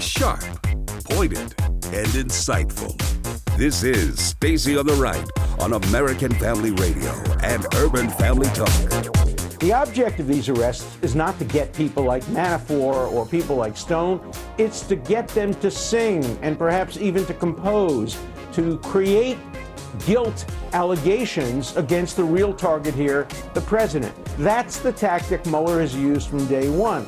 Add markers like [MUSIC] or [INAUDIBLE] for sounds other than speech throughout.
Sharp, pointed, and insightful. This is Stacy on the Right on American Family Radio and Urban Family Talk. The object of these arrests is not to get people like Manafort or people like Stone. It's to get them to sing and perhaps even to compose, to create guilt allegations against the real target here, the president. That's the tactic Mueller has used from day one.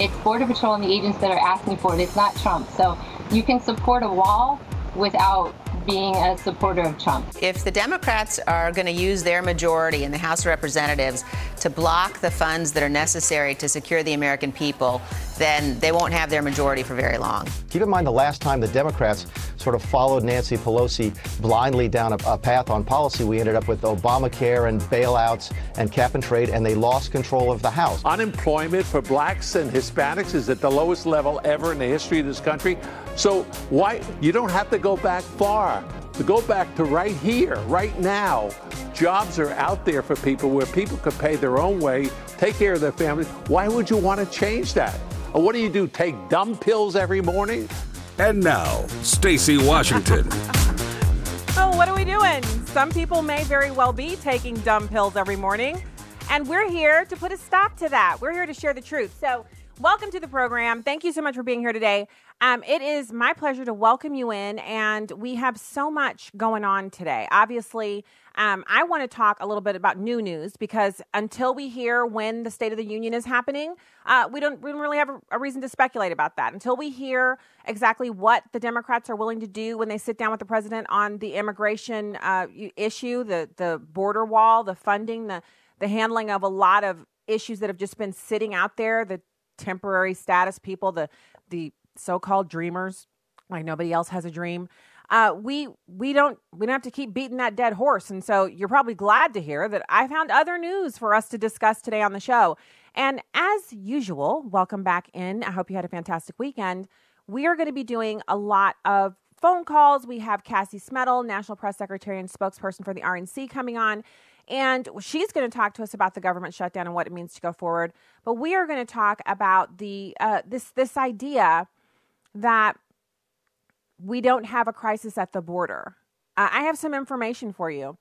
It's Border Patrol and the agents that are asking for it. It's not Trump. So you can support a wall without being a supporter of Trump. If the Democrats are going to use their majority in the House of Representatives to block the funds that are necessary to secure the American people, then they won't have their majority for very long. Keep in mind the last time the Democrats sort of followed Nancy Pelosi blindly down a, a path on policy, we ended up with Obamacare and bailouts and cap and trade, and they lost control of the House. Unemployment for blacks and Hispanics is at the lowest level ever in the history of this country. So why you don't have to go back far. To go back to right here, right now. Jobs are out there for people where people could pay their own way, take care of their families. Why would you want to change that? Or what do you do? Take dumb pills every morning? And now, Stacy Washington. [LAUGHS] oh, what are we doing? Some people may very well be taking dumb pills every morning. And we're here to put a stop to that. We're here to share the truth. So, welcome to the program. Thank you so much for being here today. Um, it is my pleasure to welcome you in, and we have so much going on today. Obviously, um, I want to talk a little bit about new news because until we hear when the State of the Union is happening, uh, we don't we don't really have a, a, reason to speculate about that. Until we hear exactly what the Democrats are willing to do when they sit down with the president on the immigration uh, issue, the the border wall, the funding, the the handling of a lot of issues that have just been sitting out there, the temporary status people, the the so-called dreamers, like nobody else has a dream. Uh, we we don't we don't have to keep beating that dead horse, and so you're probably glad to hear that I found other news for us to discuss today on the show. And as usual, welcome back in. I hope you had a fantastic weekend. We are going to be doing a lot of phone calls. We have Cassie Smedile, National Press Secretary and spokesperson for the RNC, coming on. And she's going to talk to us about the government shutdown and what it means to go forward. But we are going to talk about the uh, this this idea that we don't have a crisis at the border. Uh, I have some information for you.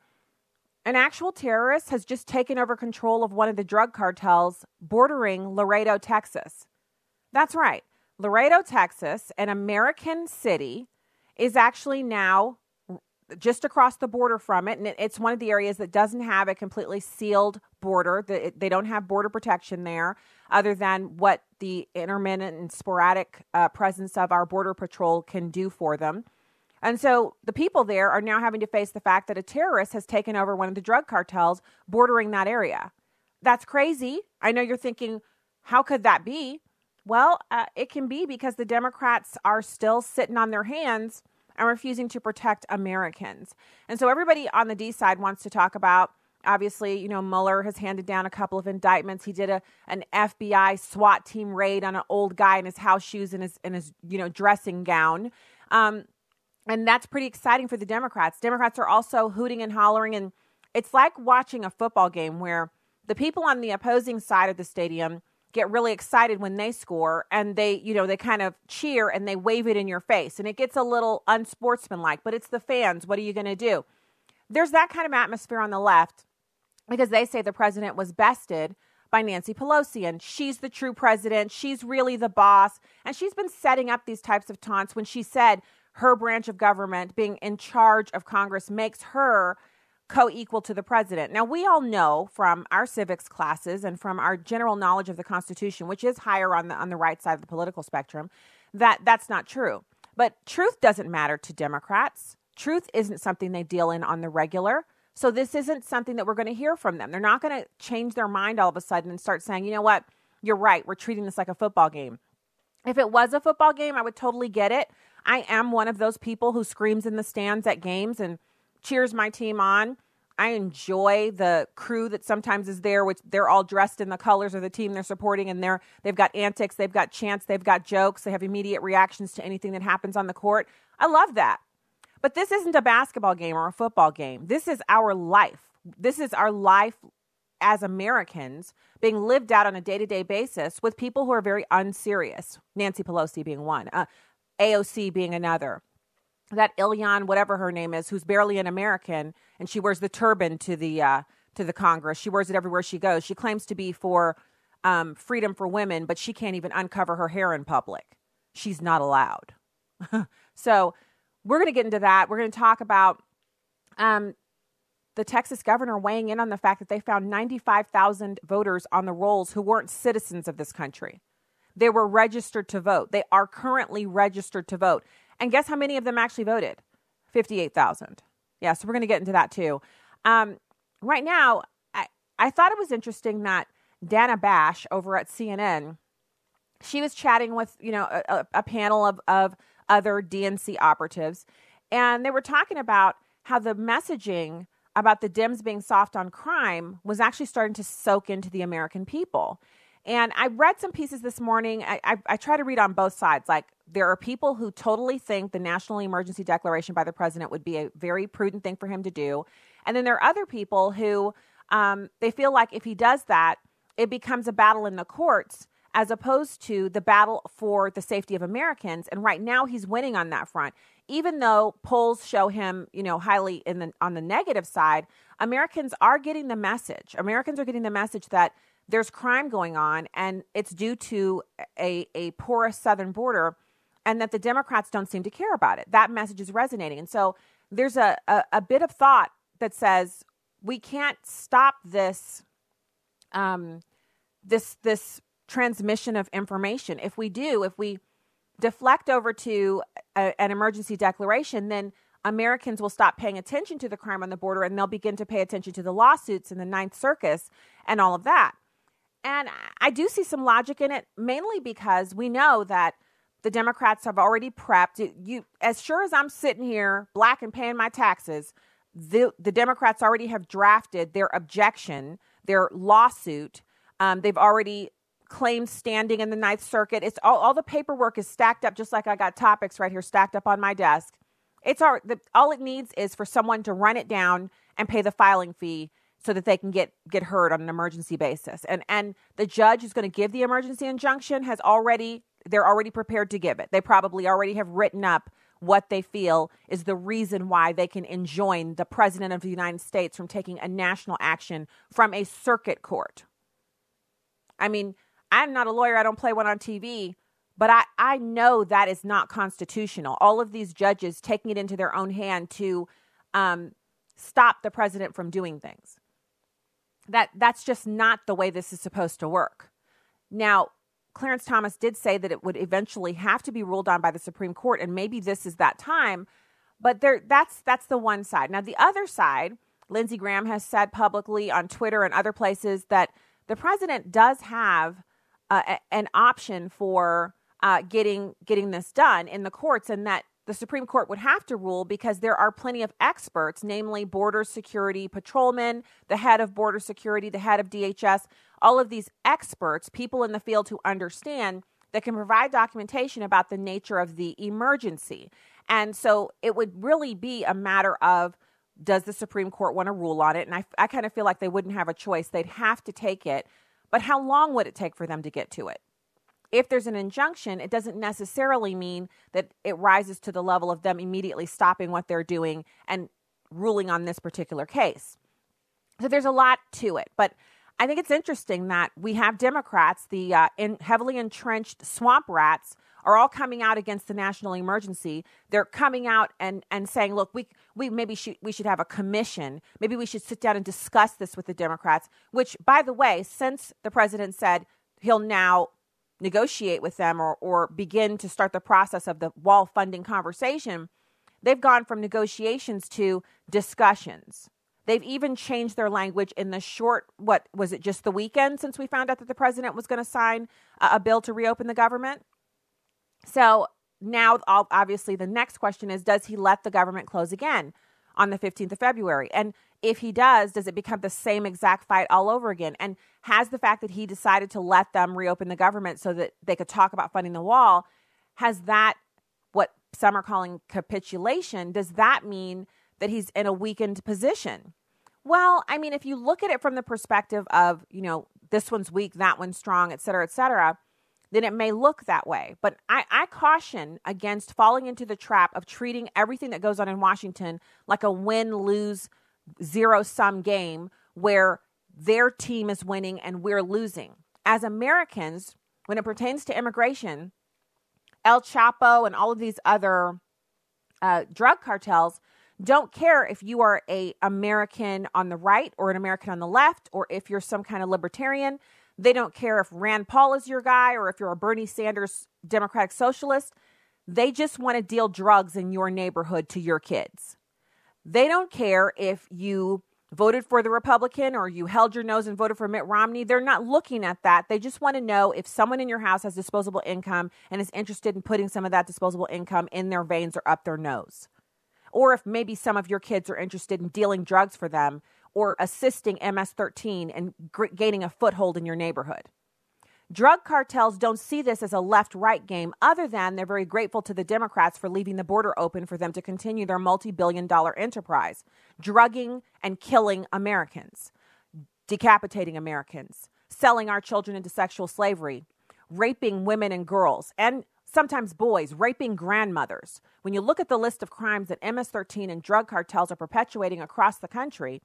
An actual terrorist has just taken over control of one of the drug cartels bordering Laredo, Texas. That's right. Laredo, Texas, an American city, is actually now just across the border from it. And it's one of the areas that doesn't have a completely sealed border. They don't have border protection there, other than what the intermittent and sporadic uh, presence of our Border Patrol can do for them. And so the people there are now having to face the fact that a terrorist has taken over one of the drug cartels bordering that area. That's crazy. I know you're thinking, how could that be? Well, uh, it can be because the Democrats are still sitting on their hands and refusing to protect Americans. And so everybody on the D side wants to talk about obviously, you know, Mueller has handed down a couple of indictments. He did a an FBI SWAT team raid on an old guy in his house shoes and his in his, you know, dressing gown. Um, and that's pretty exciting for the Democrats. Democrats are also hooting and hollering and it's like watching a football game where the people on the opposing side of the stadium get really excited when they score and they, you know, they kind of cheer and they wave it in your face. And it gets a little unsportsmanlike, but it's the fans. What are you going to do? There's that kind of atmosphere on the left because they say the president was bested by Nancy Pelosi and she's the true president. She's really the boss. And she's been setting up these types of taunts when she said her branch of government being in charge of Congress makes her co equal to the president. Now, we all know from our civics classes and from our general knowledge of the Constitution, which is higher on the, on the right side of the political spectrum, that that's not true. But truth doesn't matter to Democrats. Truth isn't something they deal in on the regular. So this isn't something that we're going to hear from them. They're not going to change their mind all of a sudden and start saying, you know what, you're right. We're treating this like a football game. If it was a football game, I would totally get it. I am one of those people who screams in the stands at games and cheers my team on. I enjoy the crew that sometimes is there, which they're all dressed in the colors of the team they're supporting, and they're they've got antics, they've got chants, they've got jokes, they have immediate reactions to anything that happens on the court. I love that. But this isn't a basketball game or a football game. This is our life. This is our life as Americans being lived out on a day to day basis with people who are very unserious. Nancy Pelosi being one, uh, AOC being another. That Ilhan, whatever her name is, who's barely an American, and she wears the turban to the uh, to the Congress. She wears it everywhere she goes. She claims to be for um, freedom for women, but she can't even uncover her hair in public. She's not allowed. [LAUGHS] so we're going to get into that. We're going to talk about um, the Texas governor weighing in on the fact that they found 95,000 voters on the rolls who weren't citizens of this country. They were registered to vote. They are currently registered to vote. And guess how many of them actually voted? 58,000. Yeah, so we're going to get into that too. Um, right now, I, I thought it was interesting that Dana Bash over at CNN, she was chatting with, you know, a, a panel of, of other DNC operatives, and they were talking about how the messaging about the Dems being soft on crime was actually starting to soak into the American people. And I read some pieces this morning. I, I, I, try to read on both sides. Like, there are people who totally think the national emergency declaration by the president would be a very prudent thing for him to do. And then there are other people who um, they feel like if he does that, it becomes a battle in the courts as opposed to the battle for the safety of Americans. And right now he's winning on that front. Even though polls show him, you know, highly in the on the negative side, Americans are getting the message. Americans are getting the message that there's crime going on and it's due to a, a porous southern border and that the Democrats don't seem to care about it. That message is resonating. And so there's a, a, a bit of thought that says we can't stop this um, this this transmission of information. If we do, if we deflect over to a, an emergency declaration, then Americans will stop paying attention to the crime on the border and they'll begin to pay attention to the lawsuits in the Ninth Circus and all of that. And I do see some logic in it, mainly because we know that the Democrats have already prepped. You, as sure as I'm sitting here, black and paying my taxes, the the Democrats already have drafted their objection, their lawsuit. Um, they've already claimed standing in the Ninth Circuit. It's all, all the paperwork is stacked up, just like I got topics right here stacked up on my desk. It's all, the, all it needs is for someone to run it down and pay the filing fee so that they can get get heard on an emergency basis. And and the judge who's going to give the emergency injunction has already they're already prepared to give it. They probably already have written up what they feel is the reason why they can enjoin the president of the United States from taking a national action from a circuit court. I mean, I'm not a lawyer, I don't play one on TV, but I, I know that is not constitutional. All of these judges taking it into their own hand to um, stop the president from doing things. That that's just not the way this is supposed to work. Now, Clarence Thomas did say that it would eventually have to be ruled on by the Supreme Court, and maybe this is that time. But there, that's that's the one side. Now, the other side, Lindsey Graham has said publicly on Twitter and other places that the president does have uh, a, an option for uh, getting getting this done in the courts, and that the Supreme Court would have to rule because there are plenty of experts, namely border security patrolmen, the head of border security, the head of DHS, all of these experts, people in the field who understand that can provide documentation about the nature of the emergency. And so it would really be a matter of does the Supreme Court want to rule on it? And I, I kind of feel like they wouldn't have a choice. They'd have to take it. But how long would it take for them to get to it? If there's an injunction, it doesn't necessarily mean that it rises to the level of them immediately stopping what they're doing and ruling on this particular case. So there's a lot to it. But I think it's interesting that we have Democrats, the uh, in heavily entrenched swamp rats, are all coming out against the national emergency. They're coming out and, and saying, look, we, we maybe should, we should have a commission. Maybe we should sit down and discuss this with the Democrats, which, by the way, since the president said he'll now negotiate with them or, or begin to start the process of the wall funding conversation, they've gone from negotiations to discussions. They've even changed their language in the short, what was it, just the weekend since we found out that the president was going to sign a, a bill to reopen the government? So now, obviously, the next question is Does he let the government close again on the 15th of February? And if he does, does it become the same exact fight all over again? And has the fact that he decided to let them reopen the government so that they could talk about funding the wall, has that, what some are calling capitulation, does that mean that he's in a weakened position? Well, I mean, if you look at it from the perspective of, you know, this one's weak, that one's strong, et cetera, et cetera, then it may look that way. But I, I caution against falling into the trap of treating everything that goes on in Washington like a win lose zero sum game where their team is winning and we're losing. As Americans, when it pertains to immigration, El Chapo and all of these other uh, drug cartels don't care if you are a American on the right or an American on the left or if you're some kind of libertarian. They don't care if Rand Paul is your guy or if you're a Bernie Sanders Democratic Socialist. They just want to deal drugs in your neighborhood to your kids. They don't care if you voted for the Republican or you held your nose and voted for Mitt Romney. They're not looking at that. They just want to know if someone in your house has disposable income and is interested in putting some of that disposable income in their veins or up their nose or if maybe some of your kids are interested in dealing drugs for them or assisting MS 13 and gaining a foothold in your neighborhood. Drug cartels don't see this as a left right game, other than they're very grateful to the Democrats for leaving the border open for them to continue their multi billion dollar enterprise, drugging and killing Americans, decapitating Americans, selling our children into sexual slavery, raping women and girls, and sometimes boys, raping grandmothers. When you look at the list of crimes that MS 13 and drug cartels are perpetuating across the country,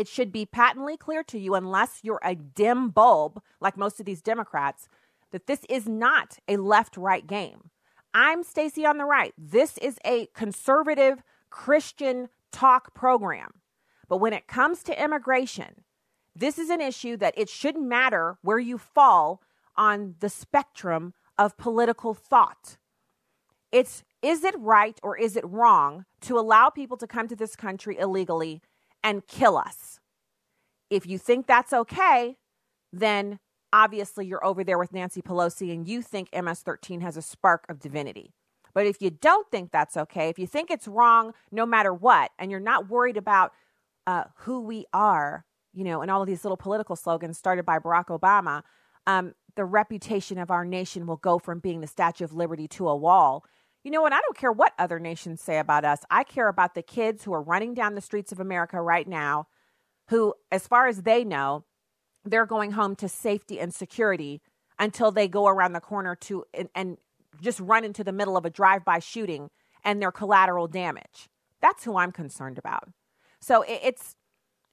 it should be patently clear to you, unless you're a dim bulb like most of these Democrats, that this is not a left right game. I'm Stacy on the right. This is a conservative Christian talk program. But when it comes to immigration, this is an issue that it shouldn't matter where you fall on the spectrum of political thought. It's is it right or is it wrong to allow people to come to this country illegally and kill us? If you think that's okay, then obviously you're over there with Nancy Pelosi and you think MS 13 has a spark of divinity. But if you don't think that's okay, if you think it's wrong no matter what, and you're not worried about uh, who we are, you know, and all of these little political slogans started by Barack Obama, um, the reputation of our nation will go from being the Statue of Liberty to a wall. You know what? I don't care what other nations say about us. I care about the kids who are running down the streets of America right now, who, as far as they know, they're going home to safety and security until they go around the corner to and, and just run into the middle of a drive-by shooting and their collateral damage. That's who I'm concerned about. So it, it's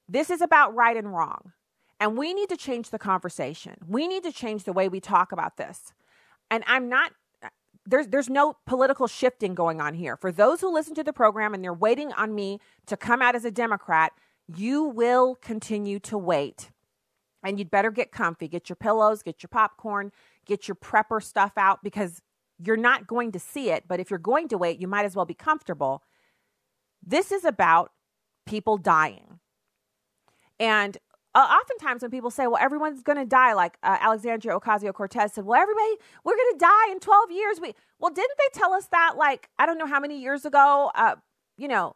this is about right and wrong. And we need to change the conversation. We need to change the way we talk about this. And I'm not there's there's no political shifting going on here. For those who listen to the program and they're waiting on me to come out as a Democrat, you will continue to wait. And you'd better get comfy, get your pillows, get your popcorn, get your prepper stuff out because you're not going to see it, but if you're going to wait, you might as well be comfortable. This is about people dying. And uh, oftentimes when people say, well, everyone's going to die, like uh, Alexandria Ocasio Cortez said, well, everybody, we're going to die in 12 years. We, well, didn't they tell us that, like, I don't know how many years ago? Uh, you know,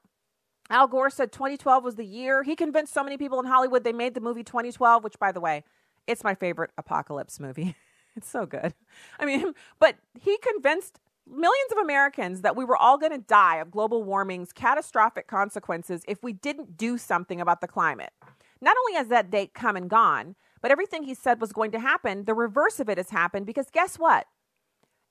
Al Gore said 2012 was the year. He convinced so many people in Hollywood they made the movie 2012, which, by the way, it's my favorite apocalypse movie. [LAUGHS] it's so good. I mean, [LAUGHS] but he convinced millions of Americans that we were all going to die of global warming's catastrophic consequences if we didn't do something about the climate. Not only has that date come and gone, but everything he said was going to happen, the reverse of it has happened because guess what?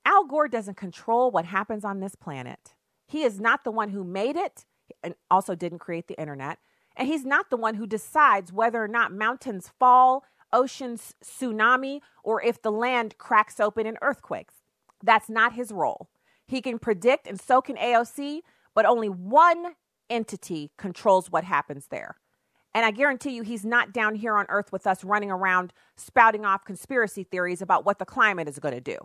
Al Gore doesn't control what happens on this planet. He is not the one who made it and also didn't create the internet. And he's not the one who decides whether or not mountains fall, oceans tsunami, or if the land cracks open in earthquakes. That's not his role. He can predict, and so can AOC, but only one entity controls what happens there. And I guarantee you, he's not down here on earth with us running around spouting off conspiracy theories about what the climate is going to do.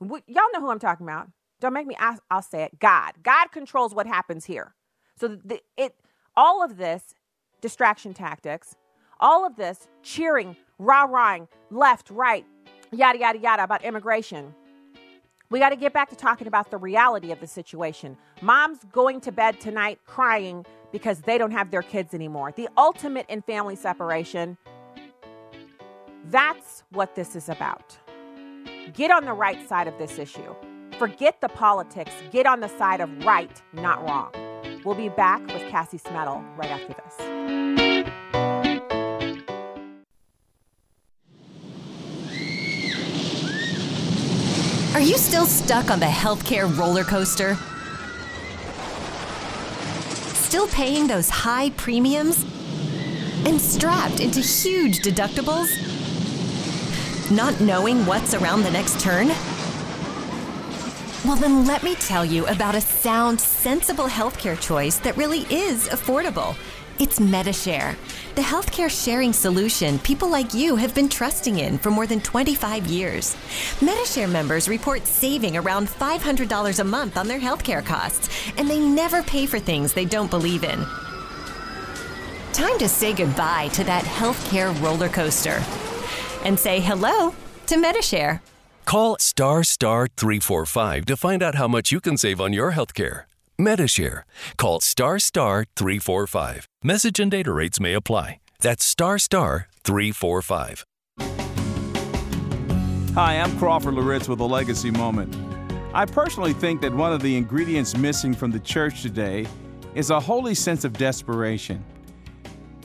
We, y'all know who I'm talking about. Don't make me ask, I'll say it. God. God controls what happens here. So the, it all of this distraction tactics, all of this cheering, rah-rahing, left, right, yada yada yada about immigration. We got to get back to talking about the reality of the situation. Mom's going to bed tonight crying because they don't have their kids anymore. The ultimate in family separation. That's what this is about. Get on the right side of this issue. Forget the politics. Get on the side of right, not wrong. We'll be back with Cassie Smedile right after this. Are you still stuck on the healthcare roller coaster? Still paying those high premiums? And strapped into huge deductibles? Not knowing what's around the next turn? Well, then let me tell you about a sound, sensible healthcare choice that really is affordable. It's Medi-Share, the healthcare sharing solution people like you have been trusting in for more than 25 years. Medi-Share members report saving around $500 a month on their healthcare costs, and they never pay for things they don't believe in. Time to say goodbye to that healthcare roller coaster and say hello to Medi-Share. Call star star 345 to find out how much you can save on your healthcare. Medi-Share. Call star star 345. Message and data rates may apply. That's star star 345. Hi, I'm Crawford Loritts with a legacy moment. I personally think that one of the ingredients missing from the church today is a holy sense of desperation.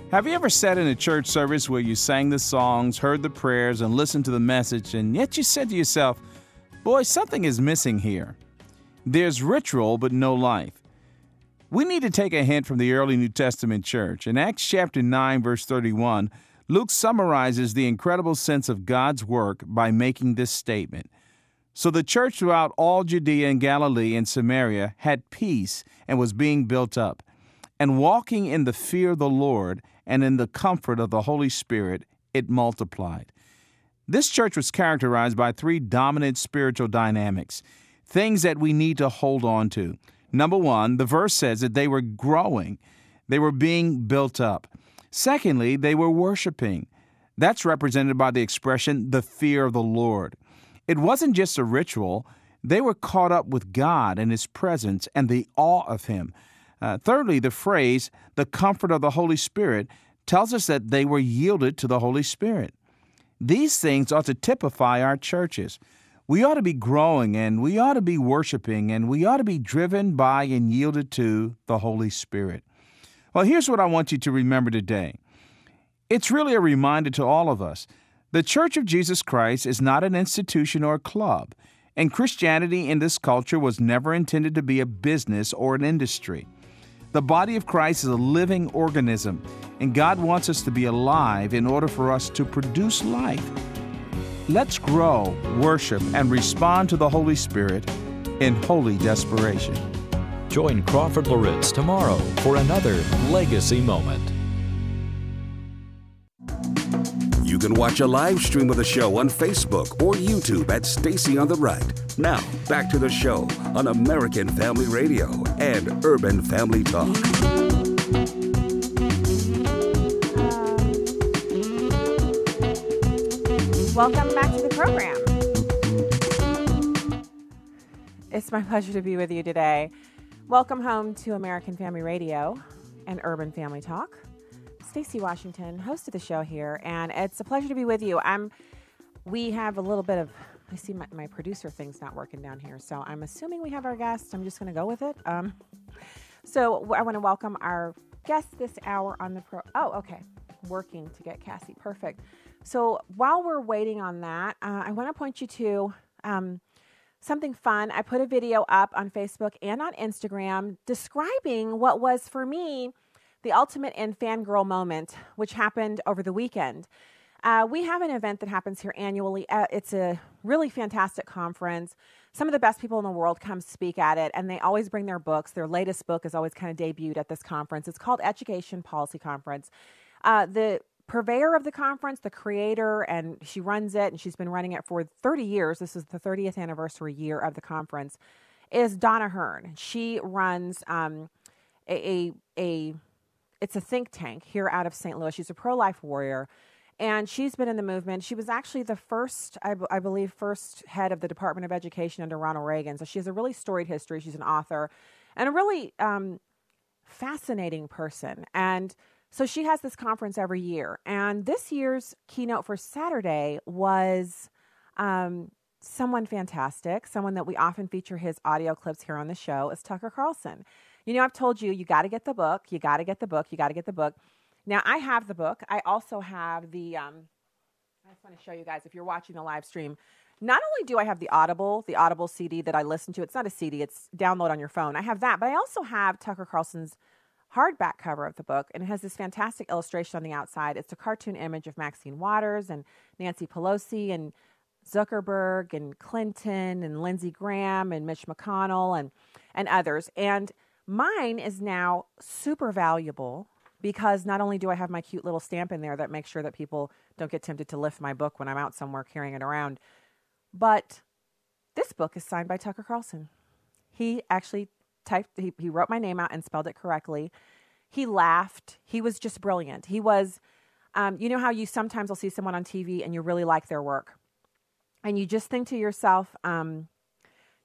Have you ever sat in a church service where you sang the songs, heard the prayers, and listened to the message, and yet you said to yourself, Boy, something is missing here? There's ritual, but no life. We need to take a hint from the early New Testament church. In Acts chapter 9, verse 31, Luke summarizes the incredible sense of God's work by making this statement. So the church throughout all Judea and Galilee and Samaria had peace and was being built up. And walking in the fear of the Lord and in the comfort of the Holy Spirit, it multiplied. This church was characterized by three dominant spiritual dynamics, things that we need to hold on to. Number one, the verse says that they were growing, they were being built up. Secondly, they were worshiping. That's represented by the expression, the fear of the Lord. It wasn't just a ritual, they were caught up with God and His presence and the awe of Him. Uh, thirdly, the phrase, the comfort of the Holy Spirit, tells us that they were yielded to the Holy Spirit. These things ought to typify our churches. We ought to be growing and we ought to be worshiping and we ought to be driven by and yielded to the Holy Spirit. Well, here's what I want you to remember today it's really a reminder to all of us. The Church of Jesus Christ is not an institution or a club, and Christianity in this culture was never intended to be a business or an industry. The body of Christ is a living organism, and God wants us to be alive in order for us to produce life. Let's grow, worship, and respond to the Holy Spirit in holy desperation. Join Crawford Loritts tomorrow for another Legacy Moment. You can watch a live stream of the show on Facebook or YouTube at Stacy on the Right. Now, back to the show on American Family Radio and Urban Family Talk. Welcome back to the program. It's my pleasure to be with you today. Welcome home to American Family Radio and Urban Family Talk. Stacy Washington, host of the show here, and it's a pleasure to be with you. I'm. We have a little bit of. I see my, my producer thing's not working down here, so I'm assuming we have our guest. I'm just going to go with it. Um, so I want to welcome our guest this hour on the pro. Oh, okay, working to get Cassie. Perfect. So while we're waiting on that, uh, I want to point you to. Um, something fun. I put a video up on Facebook and on Instagram describing what was for me the Ultimate in Fangirl Moment, which happened over the weekend. Uh, we have an event that happens here annually. Uh, it's a really fantastic conference. Some of the best people in the world come speak at it, and they always bring their books. Their latest book is always kind of debuted at this conference. It's called Education Policy Conference. Uh, the purveyor of the conference, the creator, and she runs it, and she's been running it for 30 years. This is the 30th anniversary year of the conference. Is Donna Hearne? She runs um, a, a, a it's a think tank here out of St. Louis. She's a pro life warrior. And she's been in the movement. She was actually the first, I, b- I believe, first head of the Department of Education under Ronald Reagan. So she has a really storied history. She's an author and a really um, fascinating person. And so she has this conference every year. And this year's keynote for Saturday was um, someone fantastic, someone that we often feature his audio clips here on the show, is Tucker Carlson. You know, I've told you, you got to get the book. You got to get the book. You got to get the book. Now, I have the book. I also have the, um, I just want to show you guys if you're watching the live stream. Not only do I have the Audible, the Audible CD that I listen to, it's not a CD, it's download on your phone. I have that, but I also have Tucker Carlson's hardback cover of the book, and it has this fantastic illustration on the outside. It's a cartoon image of Maxine Waters and Nancy Pelosi and Zuckerberg and Clinton and Lindsey Graham and Mitch McConnell and and others. And mine is now super valuable because not only do I have my cute little stamp in there that makes sure that people don't get tempted to lift my book when I'm out somewhere carrying it around, but this book is signed by Tucker Carlson. He actually typed he, he wrote my name out and spelled it correctly. He laughed. He was just brilliant. He was um, you know how you sometimes will see someone on TV and you really like their work and you just think to yourself, um,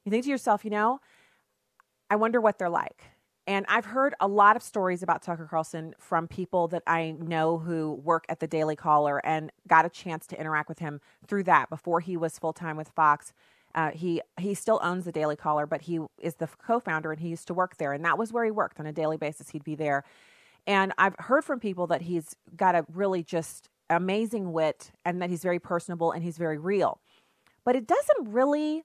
you think to yourself, you know, I wonder what they're like. And I've heard a lot of stories about Tucker Carlson from people that I know who work at the Daily Caller and got a chance to interact with him through that before he was full time with Fox. Uh, he he still owns the Daily Caller, but he is the co-founder and he used to work there, and that was where he worked on a daily basis. He'd be there, and I've heard from people that he's got a really just amazing wit and that he's very personable and he's very real. But it doesn't really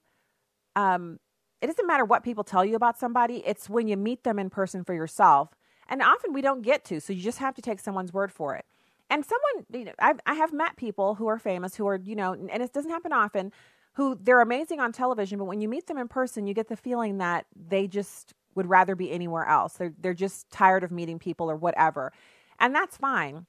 um, it doesn't matter what people tell you about somebody. It's when you meet them in person for yourself. And often we don't get to so you just have to take someone's word for it. And someone you know I've, i have met people who are famous who are you know and it doesn't happen often who they're amazing on television but when you meet them in person you get the feeling that they just would rather be anywhere else they're, they're just tired of meeting people or whatever and that's fine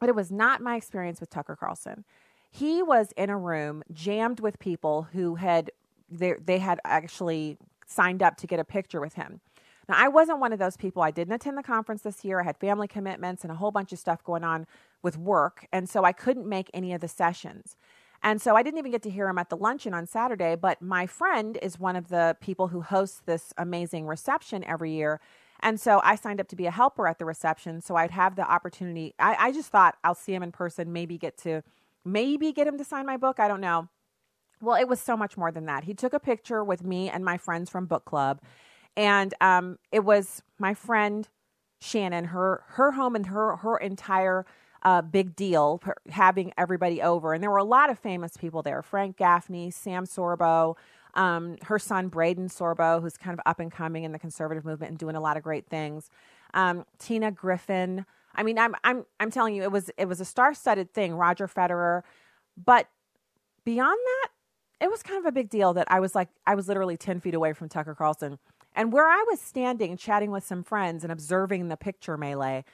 but it was not my experience with tucker carlson he was in a room jammed with people who had they, they had actually signed up to get a picture with him. Now, I wasn't one of those people. I didn't attend the conference this year. I had family commitments and a whole bunch of stuff going on with work. And so I couldn't make any of the sessions. And so I didn't even get to hear him at the luncheon on Saturday. But my friend is one of the people who hosts this amazing reception every year. And so I signed up to be a helper at the reception. So I'd have the opportunity. I, I just thought I'll see him in person, maybe get to maybe get him to sign my book. I don't know. Well, it was so much more than that. He took a picture with me and my friends from book club, and um, it was my friend Shannon, her her home and her her entire uh, big deal having everybody over, and there were a lot of famous people there: Frank Gaffney, Sam Sorbo. Um, her son Braeden Sorbo, who's kind of up and coming in the conservative movement and doing a lot of great things. Um, Tina Griffin, I mean, I'm I'm I'm telling you, it was it was a star-studded thing. Roger Federer, but beyond that, it was kind of a big deal that I was like I was literally ten feet away from Tucker Carlson, and where I was standing, chatting with some friends and observing the picture melee.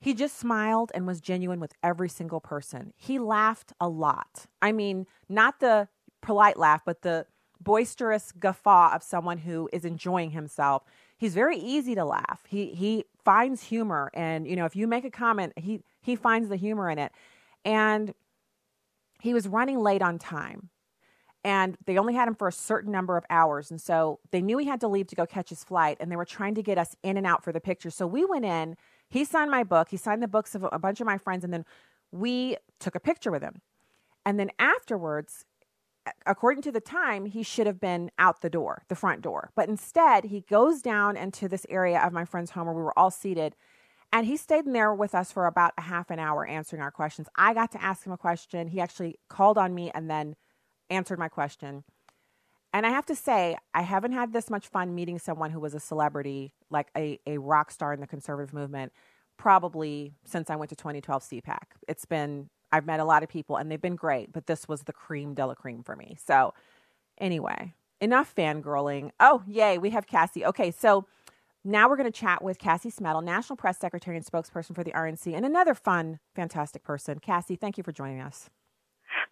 He just smiled and was genuine with every single person. He laughed a lot. I mean, not the polite laugh, but the boisterous guffaw of someone who is enjoying himself. He's very easy to laugh. He he finds humor and you know if you make a comment he he finds the humor in it and he was running late on time and they only had him for a certain number of hours and so they knew he had to leave to go catch his flight and they were trying to get us in and out for the picture so we went in he signed my book he signed the books of a bunch of my friends and then we took a picture with him and then afterwards according to the time, he should have been out the door, the front door. But instead, he goes down into this area of my friend's home where we were all seated. And he stayed in there with us for about a half an hour answering our questions. I got to ask him a question. He actually called on me and then answered my question. And I have to say, I haven't had this much fun meeting someone who was a celebrity, like a, a rock star in the conservative movement, probably since I went to 2012 CPAC. It's been I've met a lot of people and they've been great, but this was the cream de la cream for me. So, anyway, enough fangirling. Oh, yay, we have Cassie. Okay, so now we're going to chat with Cassie Smedile, National Press Secretary and spokesperson for the RNC, and another fun, fantastic person. Cassie, thank you for joining us.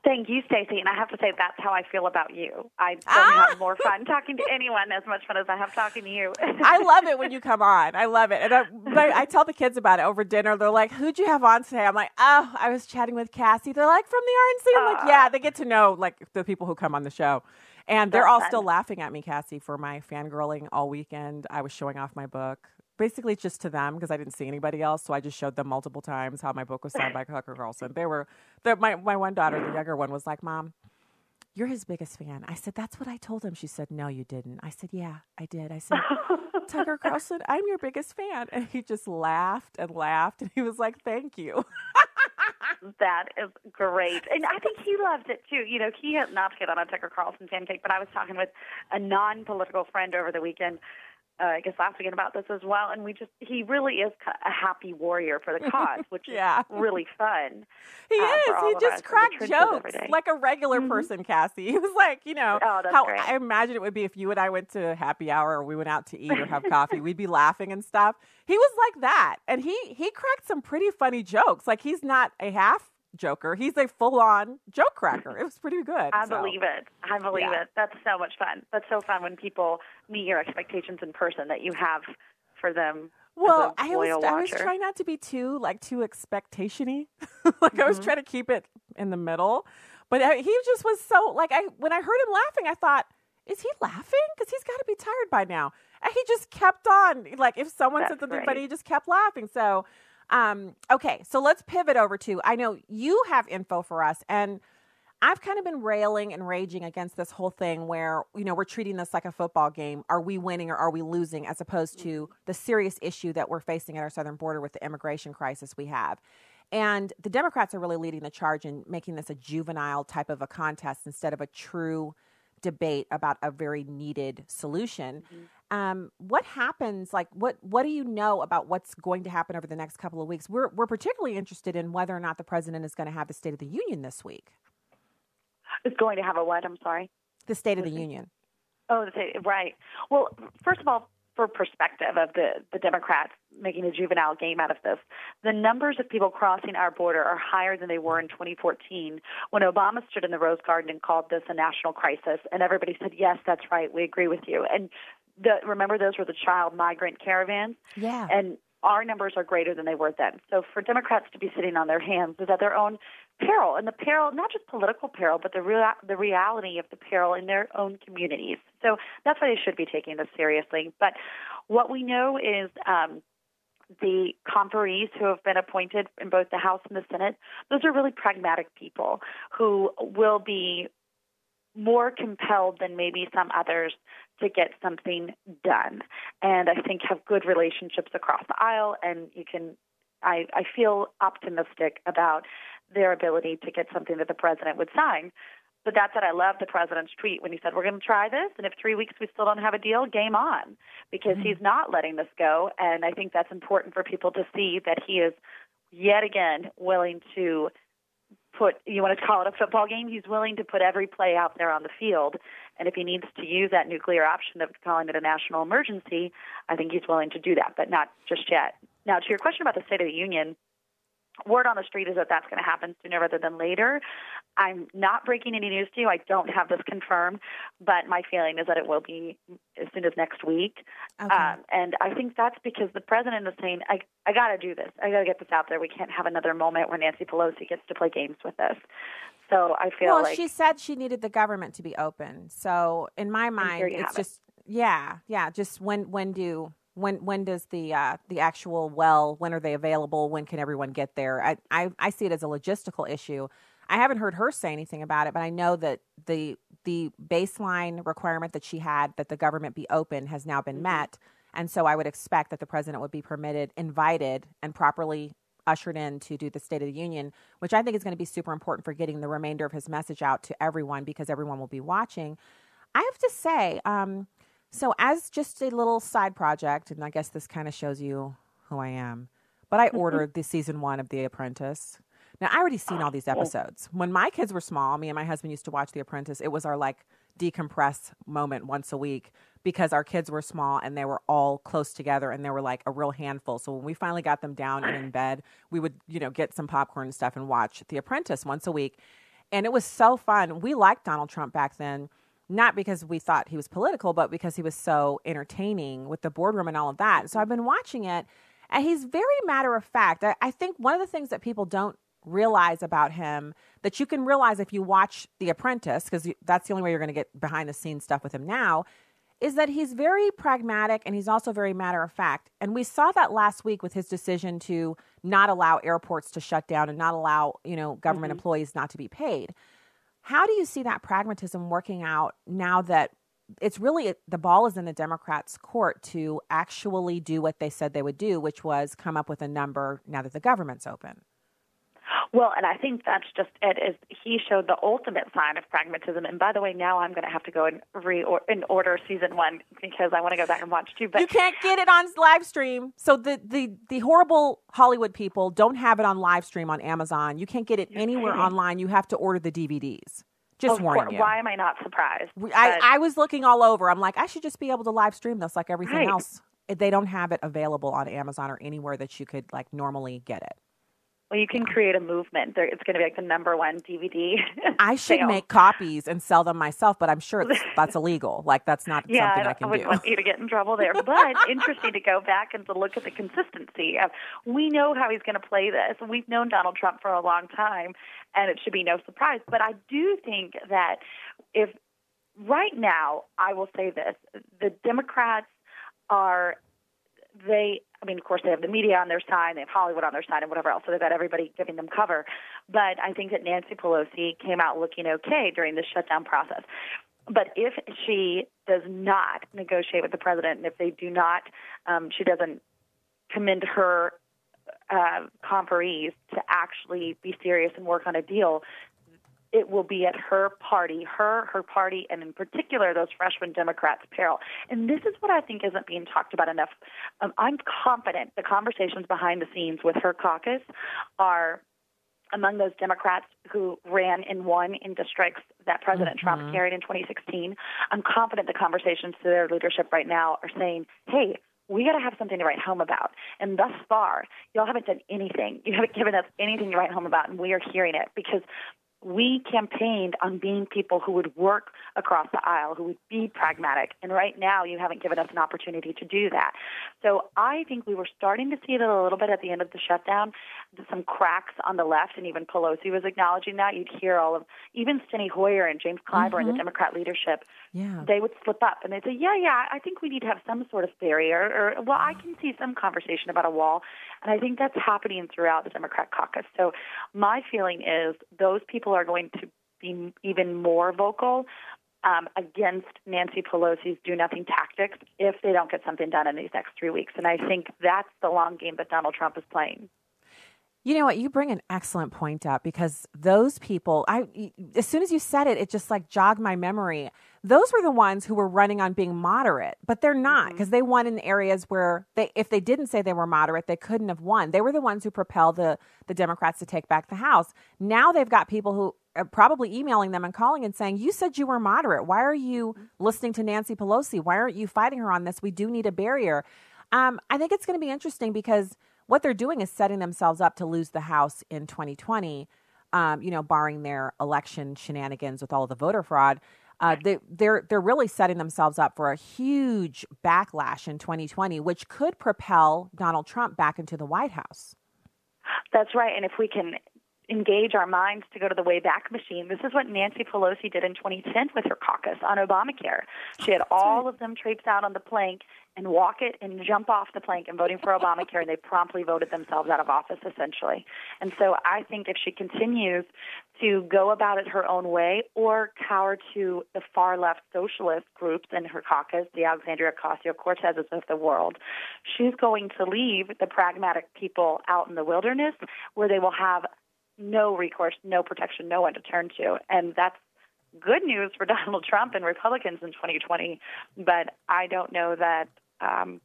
Thank you, Stacy. And I have to say, that's how I feel about you. I don't ah! have more fun talking to anyone as much fun as I have talking to you. [LAUGHS] I love it when you come on. I love it. And I, I, tell the kids about it over dinner. They're like, who'd you have on today? I'm like, oh, I was chatting with Cassie. They're like, from the RNC. I'm like, yeah, they get to know like the people who come on the show. And they're all fun. still laughing at me, Cassie, for my fangirling all weekend. I was showing off my book basically just to them because I didn't see anybody else. So I just showed them multiple times how my book was signed by [LAUGHS] Tucker Carlson. They were, my, my one daughter, the younger one, was like, Mom, you're his biggest fan. I said, That's what I told him. She said, No, you didn't. I said, Yeah, I did. I said, Tucker Carlson, [LAUGHS] I'm your biggest fan. And he just laughed and laughed. And he was like, Thank you. [LAUGHS] that is great. And I think he loved it too. You know, he has not to get on a Tucker Carlson pancake, but I was talking with a non political friend over the weekend uh, I guess last weekend about this as well, and we just he really is a happy warrior for the [LAUGHS] cause, which yeah. is really fun. He uh, is. He just cracked jokes like a regular mm-hmm. person, Cassie. [LAUGHS] He was like, you know, oh, how great. I imagine it would be if you and I went to happy hour or we went out to eat or have coffee, we'd be laughing and stuff. He was like that, and he he cracked some pretty funny jokes. Like he's not a half Joker. He's a full on joke cracker. It was pretty good. I so. believe it. I believe yeah. it. That's so much fun. That's so fun when people meet your expectations in person that you have for them. Well, I was I was trying not to be too like too expectationy. [LAUGHS] like mm-hmm. I was trying to keep it in the middle. But I, he just was so like I when I heard him laughing, I thought, is he laughing? Because he's got to be tired by now. And he just kept on. Like if someone That's said something great. funny, he just kept laughing. So um, okay, so let's pivot over to I know you have info for us, and I've kind of been railing and raging against this whole thing where, you know, we're treating this like a football game. Are we winning or are we losing as opposed to the serious issue that we're facing at our southern border with the immigration crisis we have? And the Democrats are really leading the charge in making this a juvenile type of a contest instead of a true debate about a very needed solution. Mm-hmm. Um, what happens? Like, what what do you know about what's going to happen over the next couple of weeks? We're we're particularly interested in whether or not the president is going to have the State of the Union this week. Is going to have a what? I'm sorry. The State of the Union. Oh, the state, right. Well, first of all, for perspective of the, the Democrats making a juvenile game out of this, the numbers of people crossing our border are higher than they were in 2014 when Obama stood in the Rose Garden and called this a national crisis. And everybody said, yes, that's right, we agree with you. And the, remember, those were the child migrant caravans? Yeah. And our numbers are greater than they were then. So for Democrats to be sitting on their hands is at their own peril, and the peril, not just political peril, but the real the reality of the peril in their own communities. So that's why they should be taking this seriously. But what we know is. Um, the conferees who have been appointed in both the House and the Senate, those are really pragmatic people who will be more compelled than maybe some others to get something done and i think have good relationships across the aisle and you can i i feel optimistic about their ability to get something that the president would sign but that said, I love the president's tweet when he said, We're going to try this, and if three weeks we still don't have a deal, game on. Because mm-hmm. he's not letting this go. And I think that's important for people to see that he is yet again willing to put you want to call it a football game he's willing to put every play out there on the field and if he needs to use that nuclear option of calling it a national emergency i think he's willing to do that but not just yet now to your question about the state of the union word on the street is that that's going to happen sooner rather than later. I'm not breaking any news to you. I don't have this confirmed, but my feeling is that it will be as soon as next week. Okay. Um, and I think that's because the president is saying, I, I got to do this. I got to get this out there. We can't have another moment where Nancy Pelosi gets to play games with us. So I feel well, like. she said she needed the government to be open. So in my mind, it's just, it. yeah, yeah, just when, when do when when does the uh, the actual well when are they available? When can everyone get there? I, I i see it as a logistical issue. I haven't heard her say anything about it but i know that the the baseline requirement that she had that the government be open has now been mm-hmm. met. And so i would expect that the president would be permitted invited and properly ushered in to do the state of the union which i think is going to be super important for getting the remainder of his message out to everyone because everyone will be watching. I have to say um, so, as just a little side project, and I guess this kind of shows you who I am, but I mm-hmm. ordered the season one of The Apprentice. Now, I already seen all these oh. episodes. When my kids were small, me and my husband used to watch The Apprentice. It was our like decompress moment once a week because our kids were small and they were all close together and they were like a real handful. So when we finally got them down and in bed, we would, you know, get some popcorn and stuff and watch The Apprentice once a week. And it was so fun. We liked Donald Trump back then not because we thought he was political, but because he was so entertaining with the boardroom and all of that. So I've been watching it, and he's very matter of fact. I, I think one of the things that people don't realize about him that you can realize if you watch The Apprentice, because that's the only way you're going to get behind the scenes stuff with him now, is that he's very pragmatic and he's also very matter of fact. And we saw that last week with his decision to not allow airports to shut down and not allow, you know, government mm-hmm. employees not to be paid. How do you see that pragmatism working out now that it's really the ball is in the Democrats' court to actually do what they said they would do, which was come up with a number now that the government's open? Well, and I think that's just it. Is he showed the ultimate sign of pragmatism? And by the way, now I'm going to have to go and re in order season one because I want to go back and watch two. But you can't get it on live stream. So the the the horrible Hollywood people don't have it on live stream on Amazon. You can't get it anywhere online. You have to order the DVDs. Just of warning you. Why am I not surprised? I, I was looking all over. I'm like, I should just be able to live stream this like everything Right. else. They don't have it available on Amazon or anywhere that you could like normally get it. Well, you can create a movement. It's going to be like the number one DVD. [LAUGHS] I should sale. make copies and sell them myself, but I'm sure it's, [LAUGHS] that's illegal. Like that's not Yeah, something I, I, can I wouldn't do. want you to get in trouble there. [LAUGHS] But interesting to go back and to look at the consistency of we know how he's going to play this. We've known Donald Trump for a long time, and it should be no surprise. But I do think that if right now, I will say this: the Democrats are they I mean, of course, they have the media on their side, they have Hollywood on their side, and whatever else. So they've got everybody giving them cover. But I think that Nancy Pelosi came out looking okay during the shutdown process. But if she does not negotiate with the president, and if they do not, um, she doesn't commend her uh, conferees to actually be serious and work on a deal, it will be at her party, her, her party, and in particular those freshman Democrats' peril. And this is what I think isn't being talked about enough. Um, I'm confident the conversations behind the scenes with her caucus are among those Democrats who ran and won in districts that President Trump Mhm. carried in 2016. I'm confident the conversations to their leadership right now are saying, hey, we got to have something to write home about. And thus far, y'all haven't done anything. You haven't given us anything to write home about, and we are hearing it because we campaigned on being people who would work across the aisle, who would be pragmatic. And right now, you haven't given us an opportunity to do that. So I think we were starting to see it a little bit at the end of the shutdown, some cracks on the left, and even Pelosi was acknowledging that. You'd hear all of, even Steny Hoyer and James Clyburn, the Mhm. Democrat leadership, Yeah. they would slip up and they'd say, "Yeah, yeah, I think we need to have some sort of barrier." Or, "Well, I can see some conversation about a wall," and I think that's happening throughout the Democrat caucus. So, my feeling is those people are going to be even more vocal um, against Nancy Pelosi's do nothing tactics if they don't get something done in these next three weeks. And I think that's the long game that Donald Trump is playing. You know what? You bring an excellent point up because those people, I as soon as you said it, it just like jogged my memory. Those were the ones who were running on being moderate, but they're not mm-hmm. because they won in areas where they, if they didn't say they were moderate, they couldn't have won. They were the ones who propelled the the Democrats to take back the House. Now they've got people who are probably emailing them and calling and saying, "You said you were moderate. Why are you mm-hmm. listening to Nancy Pelosi? Why aren't you fighting her on this? We do need a barrier." Um, I think it's going to be interesting because what they're doing is setting themselves up to lose the House in 2020. Um, you know, barring their election shenanigans with all the voter fraud, uh, they, they're they're really setting themselves up for a huge backlash in 2020, which could propel Donald Trump back into the White House. That's right. And if we can engage our minds to go to the Wayback Machine, this is what Nancy Pelosi did in 2010 with her caucus on Obamacare. She had all of them traipse out on the plank and walk it and jump off the plank and voting for Obamacare, and they promptly voted themselves out of office, essentially. And so I think if she continues to go about it her own way or cower to the far left socialist groups in her caucus, the Alexandria Ocasio Cortezes of the world, she's going to leave the pragmatic people out in the wilderness where they will have no recourse, no protection, no one to turn to. And that's good news for [LAUGHS] Donald Trump and Republicans in 2020. But I don't know that um,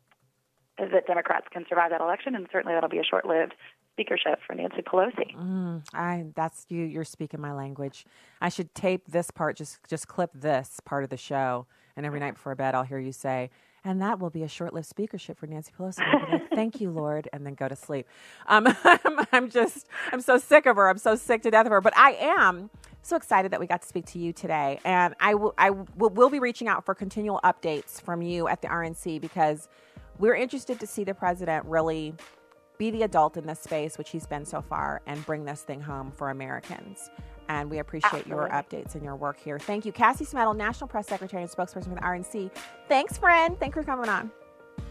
that Democrats can survive that election, and certainly that'll be a short-lived speakership for Nancy Pelosi. Mm, I that's you. You're speaking my language. I should tape this part. Just just clip this part of the show, and every night before bed, I'll hear you say, "And that will be a short-lived speakership for Nancy Pelosi." Like, [LAUGHS] Thank you, Lord, and then go to sleep. Um, [LAUGHS] I'm, I'm just I'm so sick of her. I'm so sick to death of her. But I am so excited that we got to speak to you today, and I will I will will be reaching out for continual updates from you at the RNC because we're interested to see the president really be the adult in this space, which he's been so far, and bring this thing home for Americans. And we appreciate your updates and your work here. Thank you, Cassie Smedile, National Press Secretary and spokesperson for the RNC. Thanks, friend. Thanks for coming on.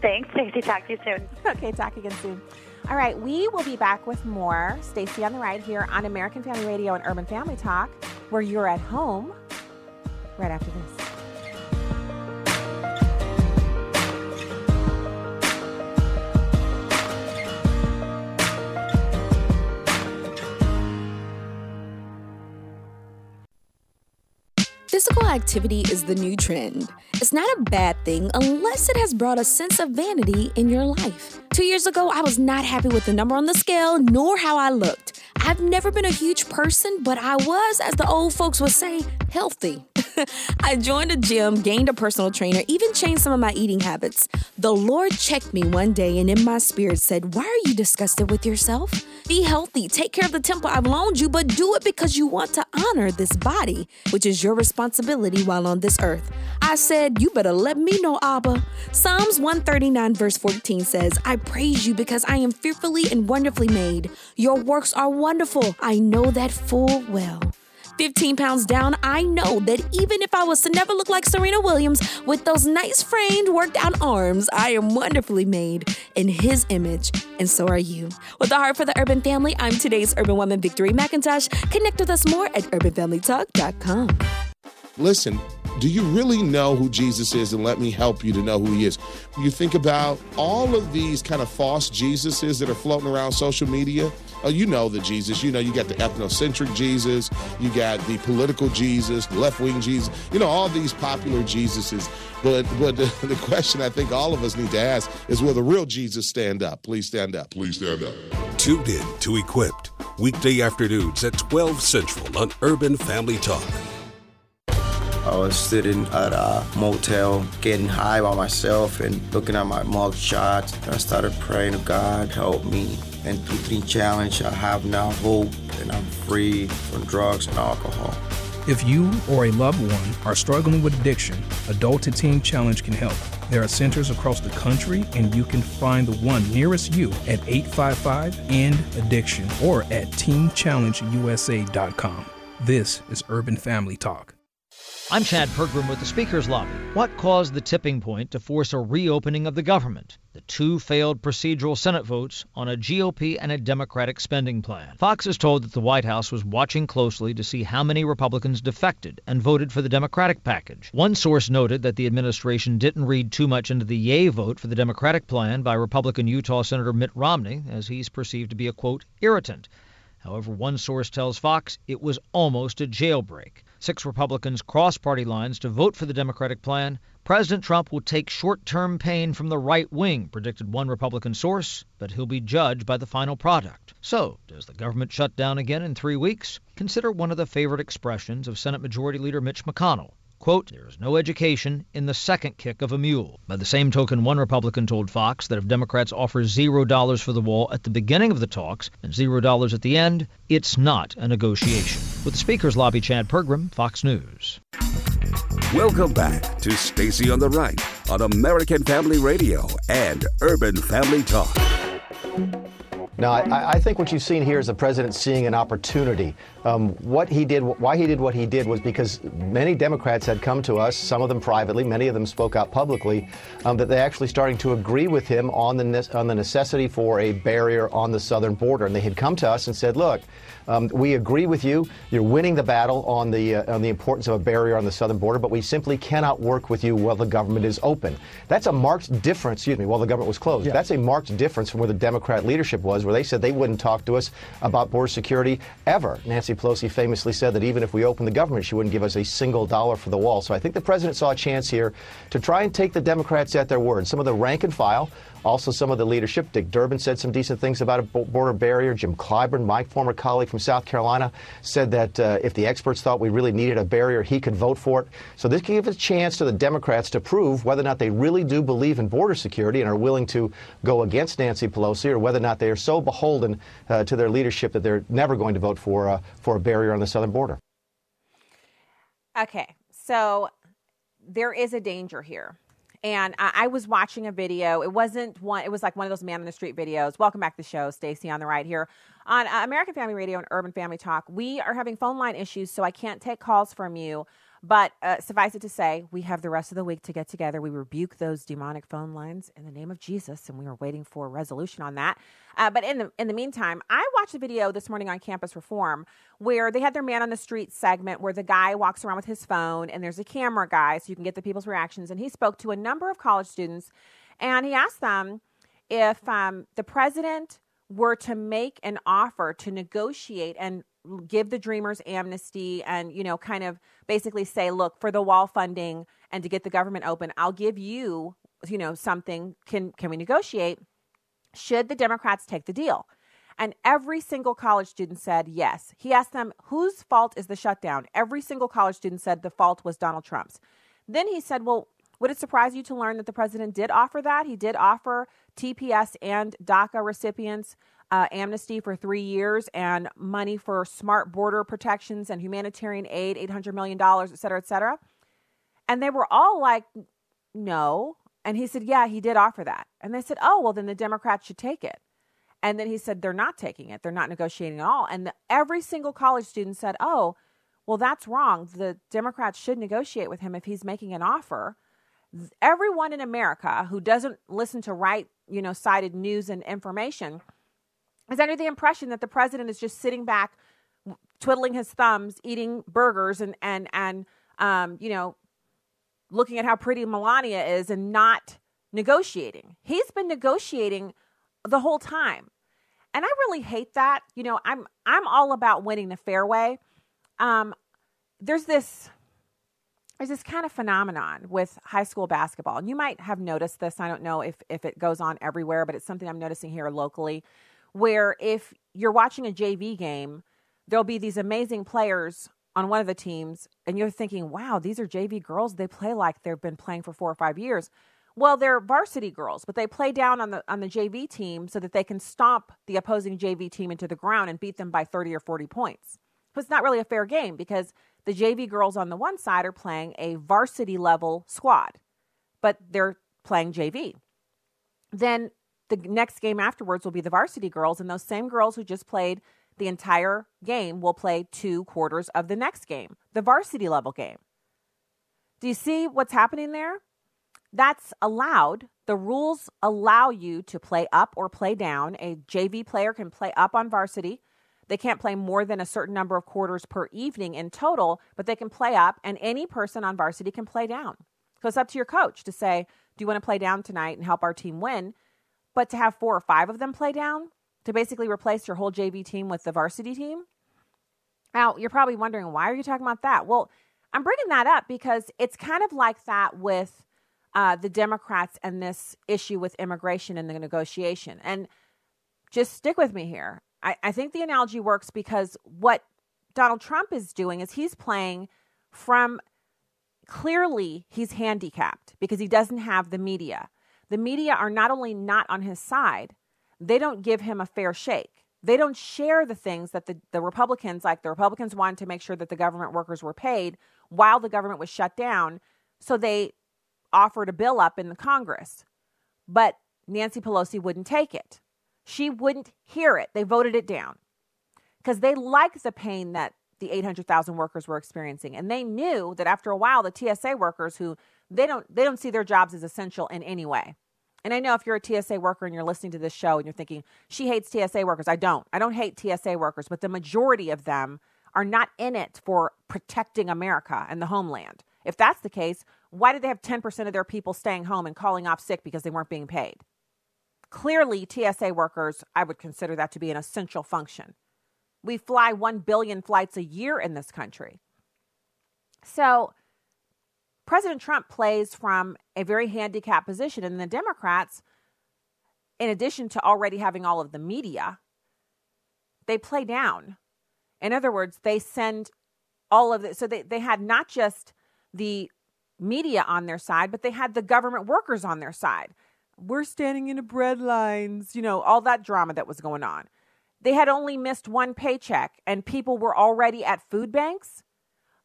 Thanks, Stacy. Talk to you soon. [LAUGHS] Okay, talk again soon. All right, we will be back with more Stacy on the Right here on American Family Radio and Urban Family Talk, where you're at home right after this. Physical activity is the new trend. It's not a bad thing unless it has brought a sense of vanity in your life. Two years ago, I was not happy with the number on the scale nor how I looked. I've never been a huge person, but I was, as the old folks would say, healthy. [LAUGHS] [LAUGHS] I joined a gym, gained a personal trainer, even changed some of my eating habits. The Lord checked me one day and in my spirit said, Why are you disgusted with yourself? Be healthy, take care of the temple I've loaned you, but do it because you want to honor this body, which is your responsibility while on this earth. I said, You better let me know, Abba. Psalms 139, verse 14 says, I praise you because I am fearfully and wonderfully made. Your works are wonderful. I know that full well. 15 pounds down, I know that even if I was to never look like Serena Williams with those nice framed, worked out arms, I am wonderfully made in His image, and so are you. With a heart for the urban family, I'm today's urban woman, Victory McIntosh. Connect with us more at urbanfamilytalk.com. Listen, do you really know who Jesus is? And let me help you to know who he is. You think about all of these kind of false Jesuses that are floating around social media. Oh, you know the Jesus. You know, you got the ethnocentric Jesus, you got the political Jesus, the left wing Jesus, you know, all these popular Jesuses. But but the, [LAUGHS] the question I think all of us need to ask is will the real Jesus stand up? Please stand up. Please stand up. Tuned in to Equipped, weekday afternoons at 12 Central on Urban Family Talk. I was sitting at a motel, getting high by myself and looking at my mug shots. I started praying to God, help me. And through Teen Challenge, I have now hope and I'm free from drugs and alcohol. If you or a loved one are struggling with addiction, Adult to Teen Challenge can help. There are centers across the country, and you can find the one nearest you at 855 End Addiction or at teenchallengeusa.com. This is Urban Family Talk. I'm Chad Pergram with the Speaker's Lobby. What caused the tipping point to force a reopening of the government? The two failed procedural Senate votes on a GOP and a Democratic spending plan. Fox is told that the White House was watching closely to see how many Republicans defected and voted for the Democratic package. One source noted that the administration didn't read too much into the yay vote for the Democratic plan by Republican Utah Senator Mitt Romney, as he's perceived to be a quote, irritant. However, one source tells Fox it was almost a jailbreak. Six Republicans cross party lines to vote for the Democratic plan. President Trump will take short term pain from the right wing, predicted one Republican source, but he'll be judged by the final product. So, does the government shut down again in three weeks? Consider one of the favorite expressions of Senate Majority Leader Mitch McConnell. Quote, there is no education in the second kick of a mule. By the same token, one Republican told Fox that if Democrats offer zero dollars for the wall at the beginning of the talks and zero dollars at the end, it's not a negotiation. With the Speaker's Lobby, Chad Pergram, Fox News. Welcome back to Stacy on the Right on American Family Radio and Urban Family Talk. Now, I, I, think what you've seen here is the president seeing an opportunity. Um, what he did, why he did what he did, was because many Democrats had come to us, some of them privately, many of them spoke out publicly, um, that they're actually starting to agree with him on the on the necessity for a barrier on the southern border, and they had come to us and said, "Look, um, we agree with you. You're winning the battle on the uh, on the importance of a barrier on the southern border, but we simply cannot work with you while the government is open." That's a marked difference. Excuse me, while the government was closed. Yeah. That's a marked difference from where the Democrat leadership was, where they said they wouldn't talk to us about border security ever. Nancy Pelosi famously said that even if we opened the government, she wouldn't give us a single dollar for the wall. So I think the president saw a chance here to try and take the Democrats at their word. Some of the rank and file also, some of the leadership, Dick Durbin said some decent things about a border barrier. Jim Clyburn, my former colleague from South Carolina, said that uh, if the experts thought we really needed a barrier, he could vote for it. So this gives a chance to the Democrats to prove whether or not they really do believe in border security and are willing to go against Nancy Pelosi, or whether or not they are so beholden uh, to their leadership that they're never going to vote for uh, for a barrier on the southern border. Okay, so there is a danger here and I, I, was watching a video. It wasn't one. It was like one of those man on the street videos. Welcome back to the show, Stacy on the right here on uh, American Family Radio and Urban Family Talk. We are having phone line issues, so I can't take calls from you. But uh, suffice it to say, we have the rest of the week to get together. We rebuke those demonic phone lines in the name of Jesus, and we are waiting for a resolution on that. Uh, but in the in the meantime, I watched a video this morning on Campus Reform where they had their man on the street segment where the guy walks around with his phone and there's a camera guy so you can get the people's reactions. And he spoke to a number of college students, and he asked them if um, the president were to make an offer to negotiate and give the dreamers amnesty and you know kind of basically say look for the wall funding and to get the government open i'll give you you know something can can we negotiate? Should the democrats take the deal? And every single college student said yes. He asked them whose fault is the shutdown? Every single college student said the fault was donald trump's. Then he said well would it surprise you to learn that the president did offer that? He did offer tps and daca recipients uh, amnesty for three years and money for smart border protections and humanitarian aid, $800 million, et cetera, et cetera. And they were all like, no. And he said, yeah, he did offer that. And they said, oh, well, then the Democrats should take it. And then he said, they're not taking it. They're not negotiating at all. And the, every single college student said, oh, well, that's wrong. The Democrats should negotiate with him if he's making an offer. Everyone in America who doesn't listen to right, you know, cited news and information is under the impression that the president is just sitting back, twiddling his thumbs, eating burgers, and and and um, you know, looking at how pretty Melania is, and not negotiating. He's been negotiating the whole time, and I really hate that. You know, I'm I'm all about winning the fair way. Um, there's this there's this kind of phenomenon with high school basketball, and you might have noticed this. I don't know if if it goes on everywhere, but it's something I'm noticing here locally where if you're watching a JV game, there'll be these amazing players on one of the teams, and you're thinking, wow, these are JV girls. They play like they've been playing for four or five years. Well, they're varsity girls, but they play down on the on the JV team so that they can stomp the opposing JV team into the ground and beat them by 30 or 40 points. So it's not really a fair game because the JV girls on the one side are playing a varsity level squad, but they're playing JV. Then the next game afterwards will be the varsity girls, and those same girls who just played the entire game will play two quarters of the next game, the varsity level game. Do you see what's happening there? That's allowed. The rules allow you to play up or play down. A JV player can play up on varsity. They can't play more than a certain number of quarters per evening in total, but they can play up, and any person on varsity can play down. So it's up to your coach to say, Do you want to play down tonight and help our team win? But to have four or five of them play down to basically replace your whole JV team with the varsity team. Now, you're probably wondering, why are you talking about that? Well, I'm bringing that up because it's kind of like that with uh, the Democrats and this issue with immigration and the negotiation. And just stick with me here. I, I think the analogy works because what Donald Trump is doing is he's playing from clearly he's handicapped because he doesn't have the media the media are not only not on his side, they don't give him a fair shake. They don't share the things that the, the Republicans, like the Republicans wanted to make sure that the government workers were paid while the government was shut down. So they offered a bill up in the Congress. But Nancy Pelosi wouldn't take it. She wouldn't hear it. They voted it down because they liked the pain that the 800,000 workers were experiencing. And they knew that after a while, the TSA workers who they don't they don't see their jobs as essential in any way. And I know if you're a TSA worker and you're listening to this show and you're thinking, she hates TSA workers. I don't. I don't hate TSA workers, but the majority of them are not in it for protecting America and the homeland. If that's the case, why did they have 10% of their people staying home and calling off sick because they weren't being paid? Clearly, TSA workers, I would consider that to be an essential function. We fly 1 billion flights a year in this country. So, President Trump plays from a very handicapped position, and the Democrats, in addition to already having all of the media, they play down. In other words, they send all of it. So they, they had not just the media on their side, but they had the government workers on their side. We're standing in the bread lines, you know, all that drama that was going on. They had only missed one paycheck and people were already at food banks.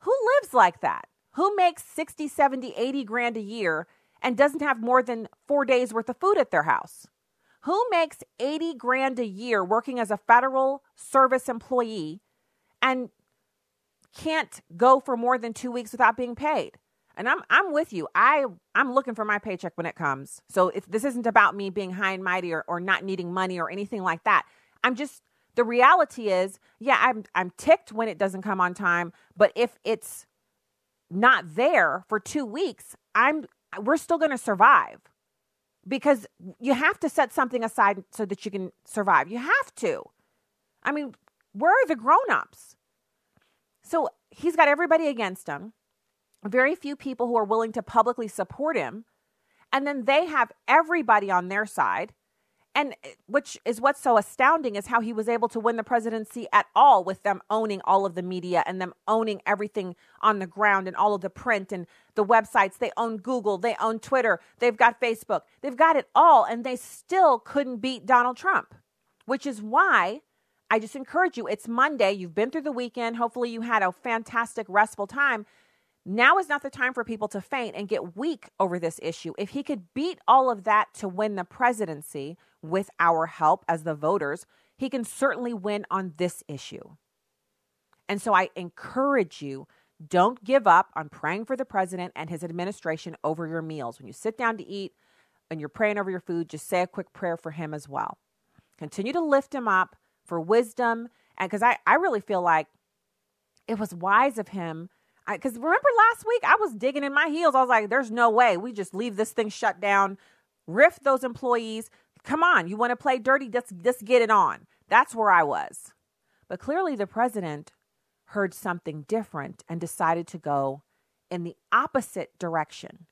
Who lives like that? Who makes 60, 70, 80 grand a year and doesn't have more than four days worth of food at their house? Who makes 80 grand a year working as a federal service employee and can't go for more than two weeks without being paid? And I'm I'm with you. I I'm looking for my paycheck when it comes. So if this isn't about me being high and mighty or, or not needing money or anything like that, I'm just the reality is, yeah, I'm I'm ticked when it doesn't come on time, but if it's not there for 2 weeks, I'm we're still going to survive. Because you have to set something aside so that you can survive. You have to. I mean, Where are the grown-ups? So he's got everybody against him. Very few people who are willing to publicly support him. And then they have everybody on their side. And eh, which is what's so astounding is how he was able to win the presidency at all with them owning all of the media and them owning everything on the ground and all of the print and the websites. They own Google, they own Twitter, they've got Facebook, they've got it all, and they still couldn't beat Donald Trump, which is why I just encourage you. It's Monday. You've been through the weekend. Hopefully, you had a fantastic, restful time. Now is not the time for people to faint and get weak over this issue. If he could beat all of that to win the presidency with our help as the voters, he can certainly win on this issue. And so I encourage you don't give up on praying for the president and his administration over your meals. When you sit down to eat and you're praying over your food, just say a quick prayer for him as well. Continue to lift him up for wisdom. And because I, I really feel like it was wise of him because remember last week I was digging in my heels. I was like, "There's no way we just leave this thing shut down, riff those employees. Come on, you want to play dirty? Let's just get it on." That's where I was. But clearly, the president heard something different and decided to go in the opposite direction,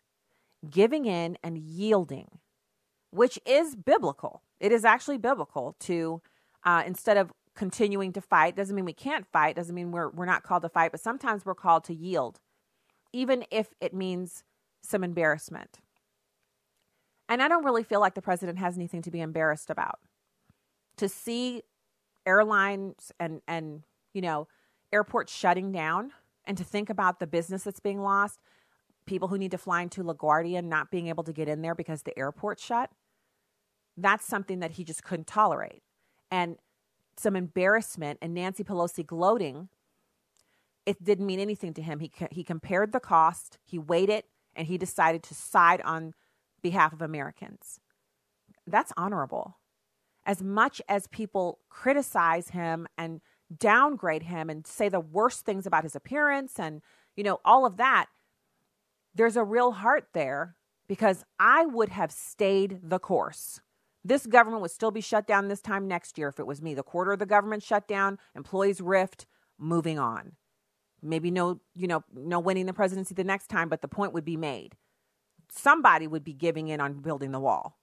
giving in and yielding, which is biblical. It is actually biblical to uh, instead of continuing to fight. Doesn't mean we can't fight, doesn't mean we're, we're not called to fight, but sometimes we're called to yield, even if it means some embarrassment. And I don't really feel like the president has anything to be embarrassed about. To see airlines and, and you know, airports shutting down and to think about the business that's being lost, people who need to fly into LaGuardia not being able to get in there because the airport shut, that's something that he just couldn't tolerate. And some embarrassment and Nancy Pelosi gloating, it didn't mean anything to him. He, he compared the cost, he weighed it, and he decided to side on behalf of Americans. That's honorable. As much as people criticize him and downgrade him and say the worst things about his appearance and, you know, all of that, there's a real heart there because I would have stayed the course. This government would still be shut down this time next year if it was me. The quarter of the government shut down, employees rift, moving on. Maybe no, you know, no winning the presidency the next time, but the point would be made. Somebody would be giving in on building the wall.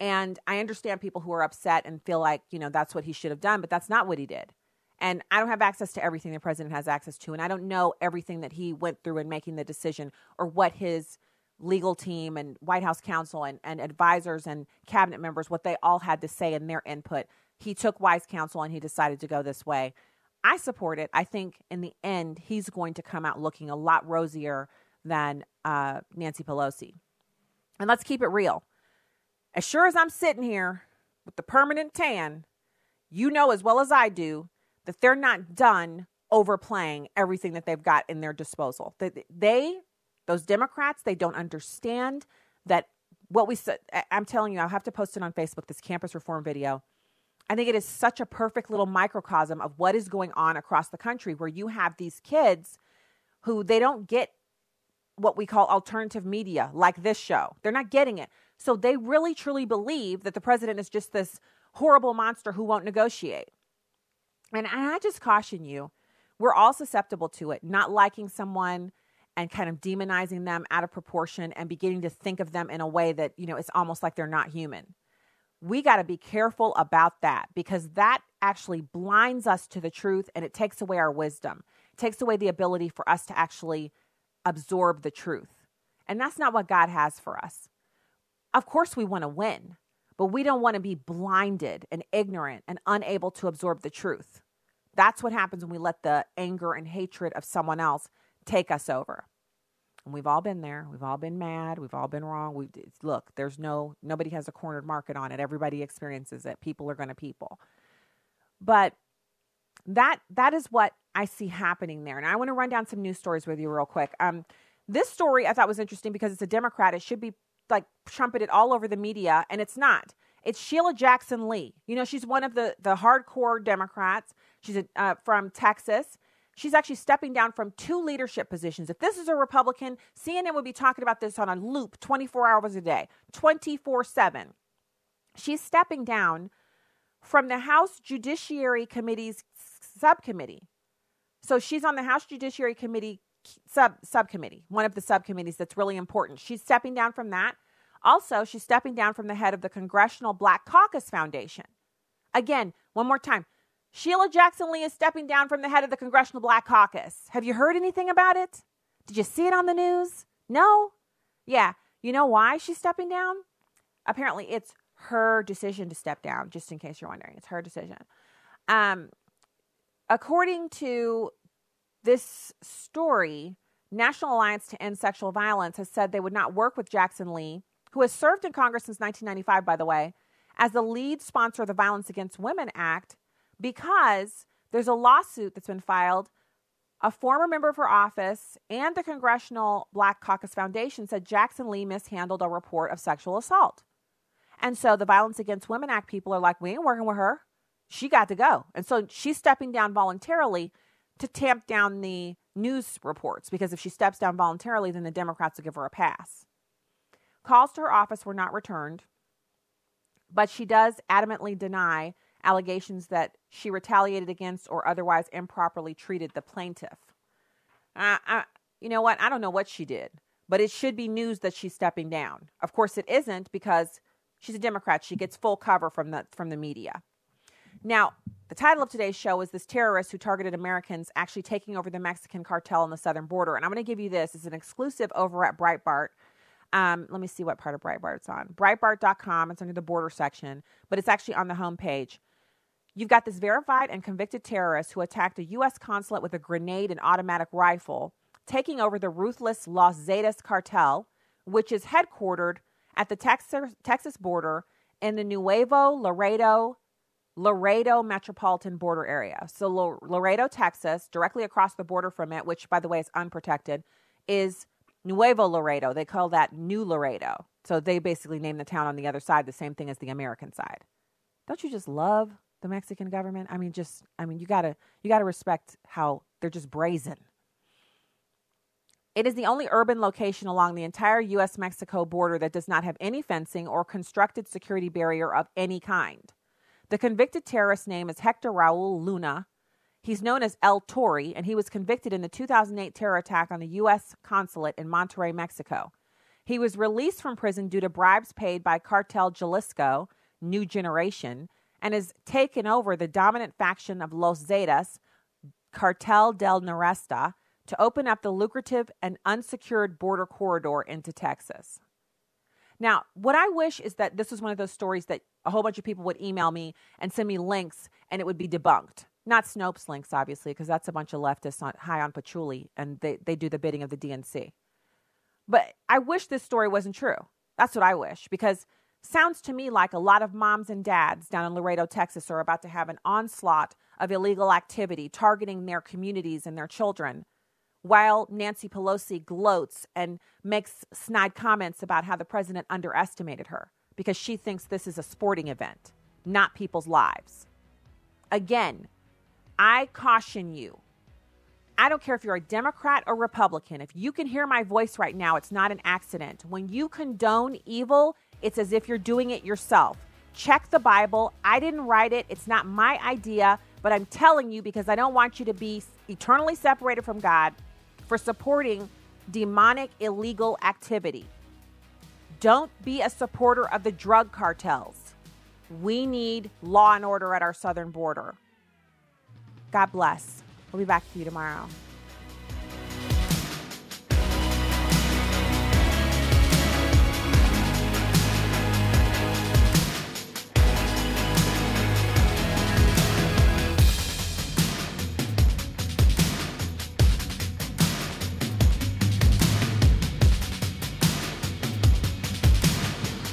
And I understand people who are upset and feel like, you know, that's what he should have done, but that's not what he did. And I don't have access to everything the president has access to. And I don't know everything that he went through in making the decision or what his legal team and White House counsel and, and advisors and cabinet members, what they all had to say in their input. He took wise counsel and he decided to go this way. I support it. I think in the end, he's going to come out looking a lot rosier than uh, Nancy Pelosi. And let's keep it real. As sure as I'm sitting here with the permanent tan, you know as well as I do that they're not done overplaying everything that they've got in their disposal. That they those Democrats, they don't understand that what we said. I'm telling you, I'll have to post it on Facebook, this campus reform video. I think it is such a perfect little microcosm of what is going on across the country where you have these kids who they don't get what we call alternative media like this show. They're not getting it. So they really truly believe that the president is just this horrible monster who won't negotiate. And I just caution you, we're all susceptible to it, not liking someone, and kind of demonizing them out of proportion and beginning to think of them in a way that, you know, it's almost like they're not human. We got to be careful about that because that actually blinds us to the truth and it takes away our wisdom. It takes away the ability for us to actually absorb the truth. And that's not what God has for us. Of course, we want to win, but we don't want to be blinded and ignorant and unable to absorb the truth. That's what happens when we let the anger and hatred of someone else take us over. And we've all been there. We've all been mad. We've all been wrong. We look, there's no nobody has a cornered market on it. Everybody experiences it. People are going to people. But that that is what I see happening there. And I want to run down some news stories with you real quick. Um, this story I thought was interesting because it's a Democrat. It should be like trumpeted all over the media, and it's not. It's Sheila Jackson Lee. You know, she's one of the the hardcore Democrats. She's a, uh, from Texas. She's actually stepping down from two leadership positions. If this is a Republican, CNN would be talking about this on a loop 24 hours a day, 24 7. She's stepping down from the House Judiciary Committee's subcommittee. So she's on the House Judiciary Committee sub subcommittee, one of the subcommittees that's really important. She's stepping down from that. Also, she's stepping down from the head of the Congressional Black Caucus Foundation. Again, one more time. Sheila Jackson Lee is stepping down from the head of the Congressional Black Caucus. Have you heard anything about it? Did you see it on the news? No? Yeah. You know why she's stepping down? Apparently, it's her decision to step down, just in case you're wondering. It's her decision. Um, according to this story, National Alliance to End Sexual Violence has said they would not work with Jackson Lee, who has served in Congress since 1995, by the way, as the lead sponsor of the Violence Against Women Act, because there's a lawsuit that's been filed. A former member of her office and the Congressional Black Caucus Foundation said Jackson Lee mishandled a report of sexual assault. And so the Violence Against Women Act people are like, we ain't working with her. She got to go. And so she's stepping down voluntarily to tamp down the news reports because if she steps down voluntarily, then the Democrats will give her a pass. Calls to her office were not returned, but she does adamantly deny allegations that she retaliated against or otherwise improperly treated the plaintiff. Uh, I, you know what? I don't know what she did, but it should be news that she's stepping down. Of course, it isn't because she's a Democrat. She gets full cover from the from the media. Now, the title of today's show is This Terrorist Who Targeted Americans Actually Taking Over the Mexican Cartel on the Southern Border. And I'm going to give you this. It's an exclusive over at Breitbart. Um, let me see what part of Breitbart it's on. Breitbart.com. It's under the border section, but it's actually on the homepage. You've got this verified and convicted terrorist who attacked a U.S. consulate with a grenade and automatic rifle, taking over the ruthless Los Zetas cartel, which is headquartered at the Texas, Texas border in the Nuevo Laredo Laredo metropolitan border area. So Laredo, Texas, directly across the border from it, which by the way is unprotected, is Nuevo Laredo. They call that New Laredo. So they basically name the town on the other side the same thing as the American side. Don't you just love the Mexican government? I mean just I mean you got to you got to respect how they're just brazen. It is the only urban location along the entire US Mexico border that does not have any fencing or constructed security barrier of any kind. The convicted terrorist's name is Hector Raul Luna. He's known as El Tori, and he was convicted in the 2008 terror attack on the U.S. consulate in Monterrey, Mexico. He was released from prison due to bribes paid by Cartel Jalisco, New Generation, and has taken over the dominant faction of Los Zetas, Cartel del Noreste, to open up the lucrative and unsecured border corridor into Texas. Now, what I wish is that this was one of those stories that a whole bunch of people would email me and send me links and it would be debunked. Not Snopes links, obviously, because that's a bunch of leftists on, high on patchouli and they, they do the bidding of the DNC. But I wish this story wasn't true. That's what I wish because sounds to me like a lot of moms and dads down in Laredo, Texas are about to have an onslaught of illegal activity targeting their communities and their children while Nancy Pelosi gloats and makes snide comments about how the president underestimated her because she thinks this is a sporting event, not people's lives. Again, I caution you. I don't care if you're a Democrat or Republican. If you can hear my voice right now, it's not an accident. When you condone evil, it's as if you're doing it yourself. Check the Bible. I didn't write it, it's not my idea, but I'm telling you because I don't want you to be eternally separated from God for supporting demonic illegal activity. Don't be a supporter of the drug cartels. We need law and order at our southern border. God bless. We'll be back to you tomorrow.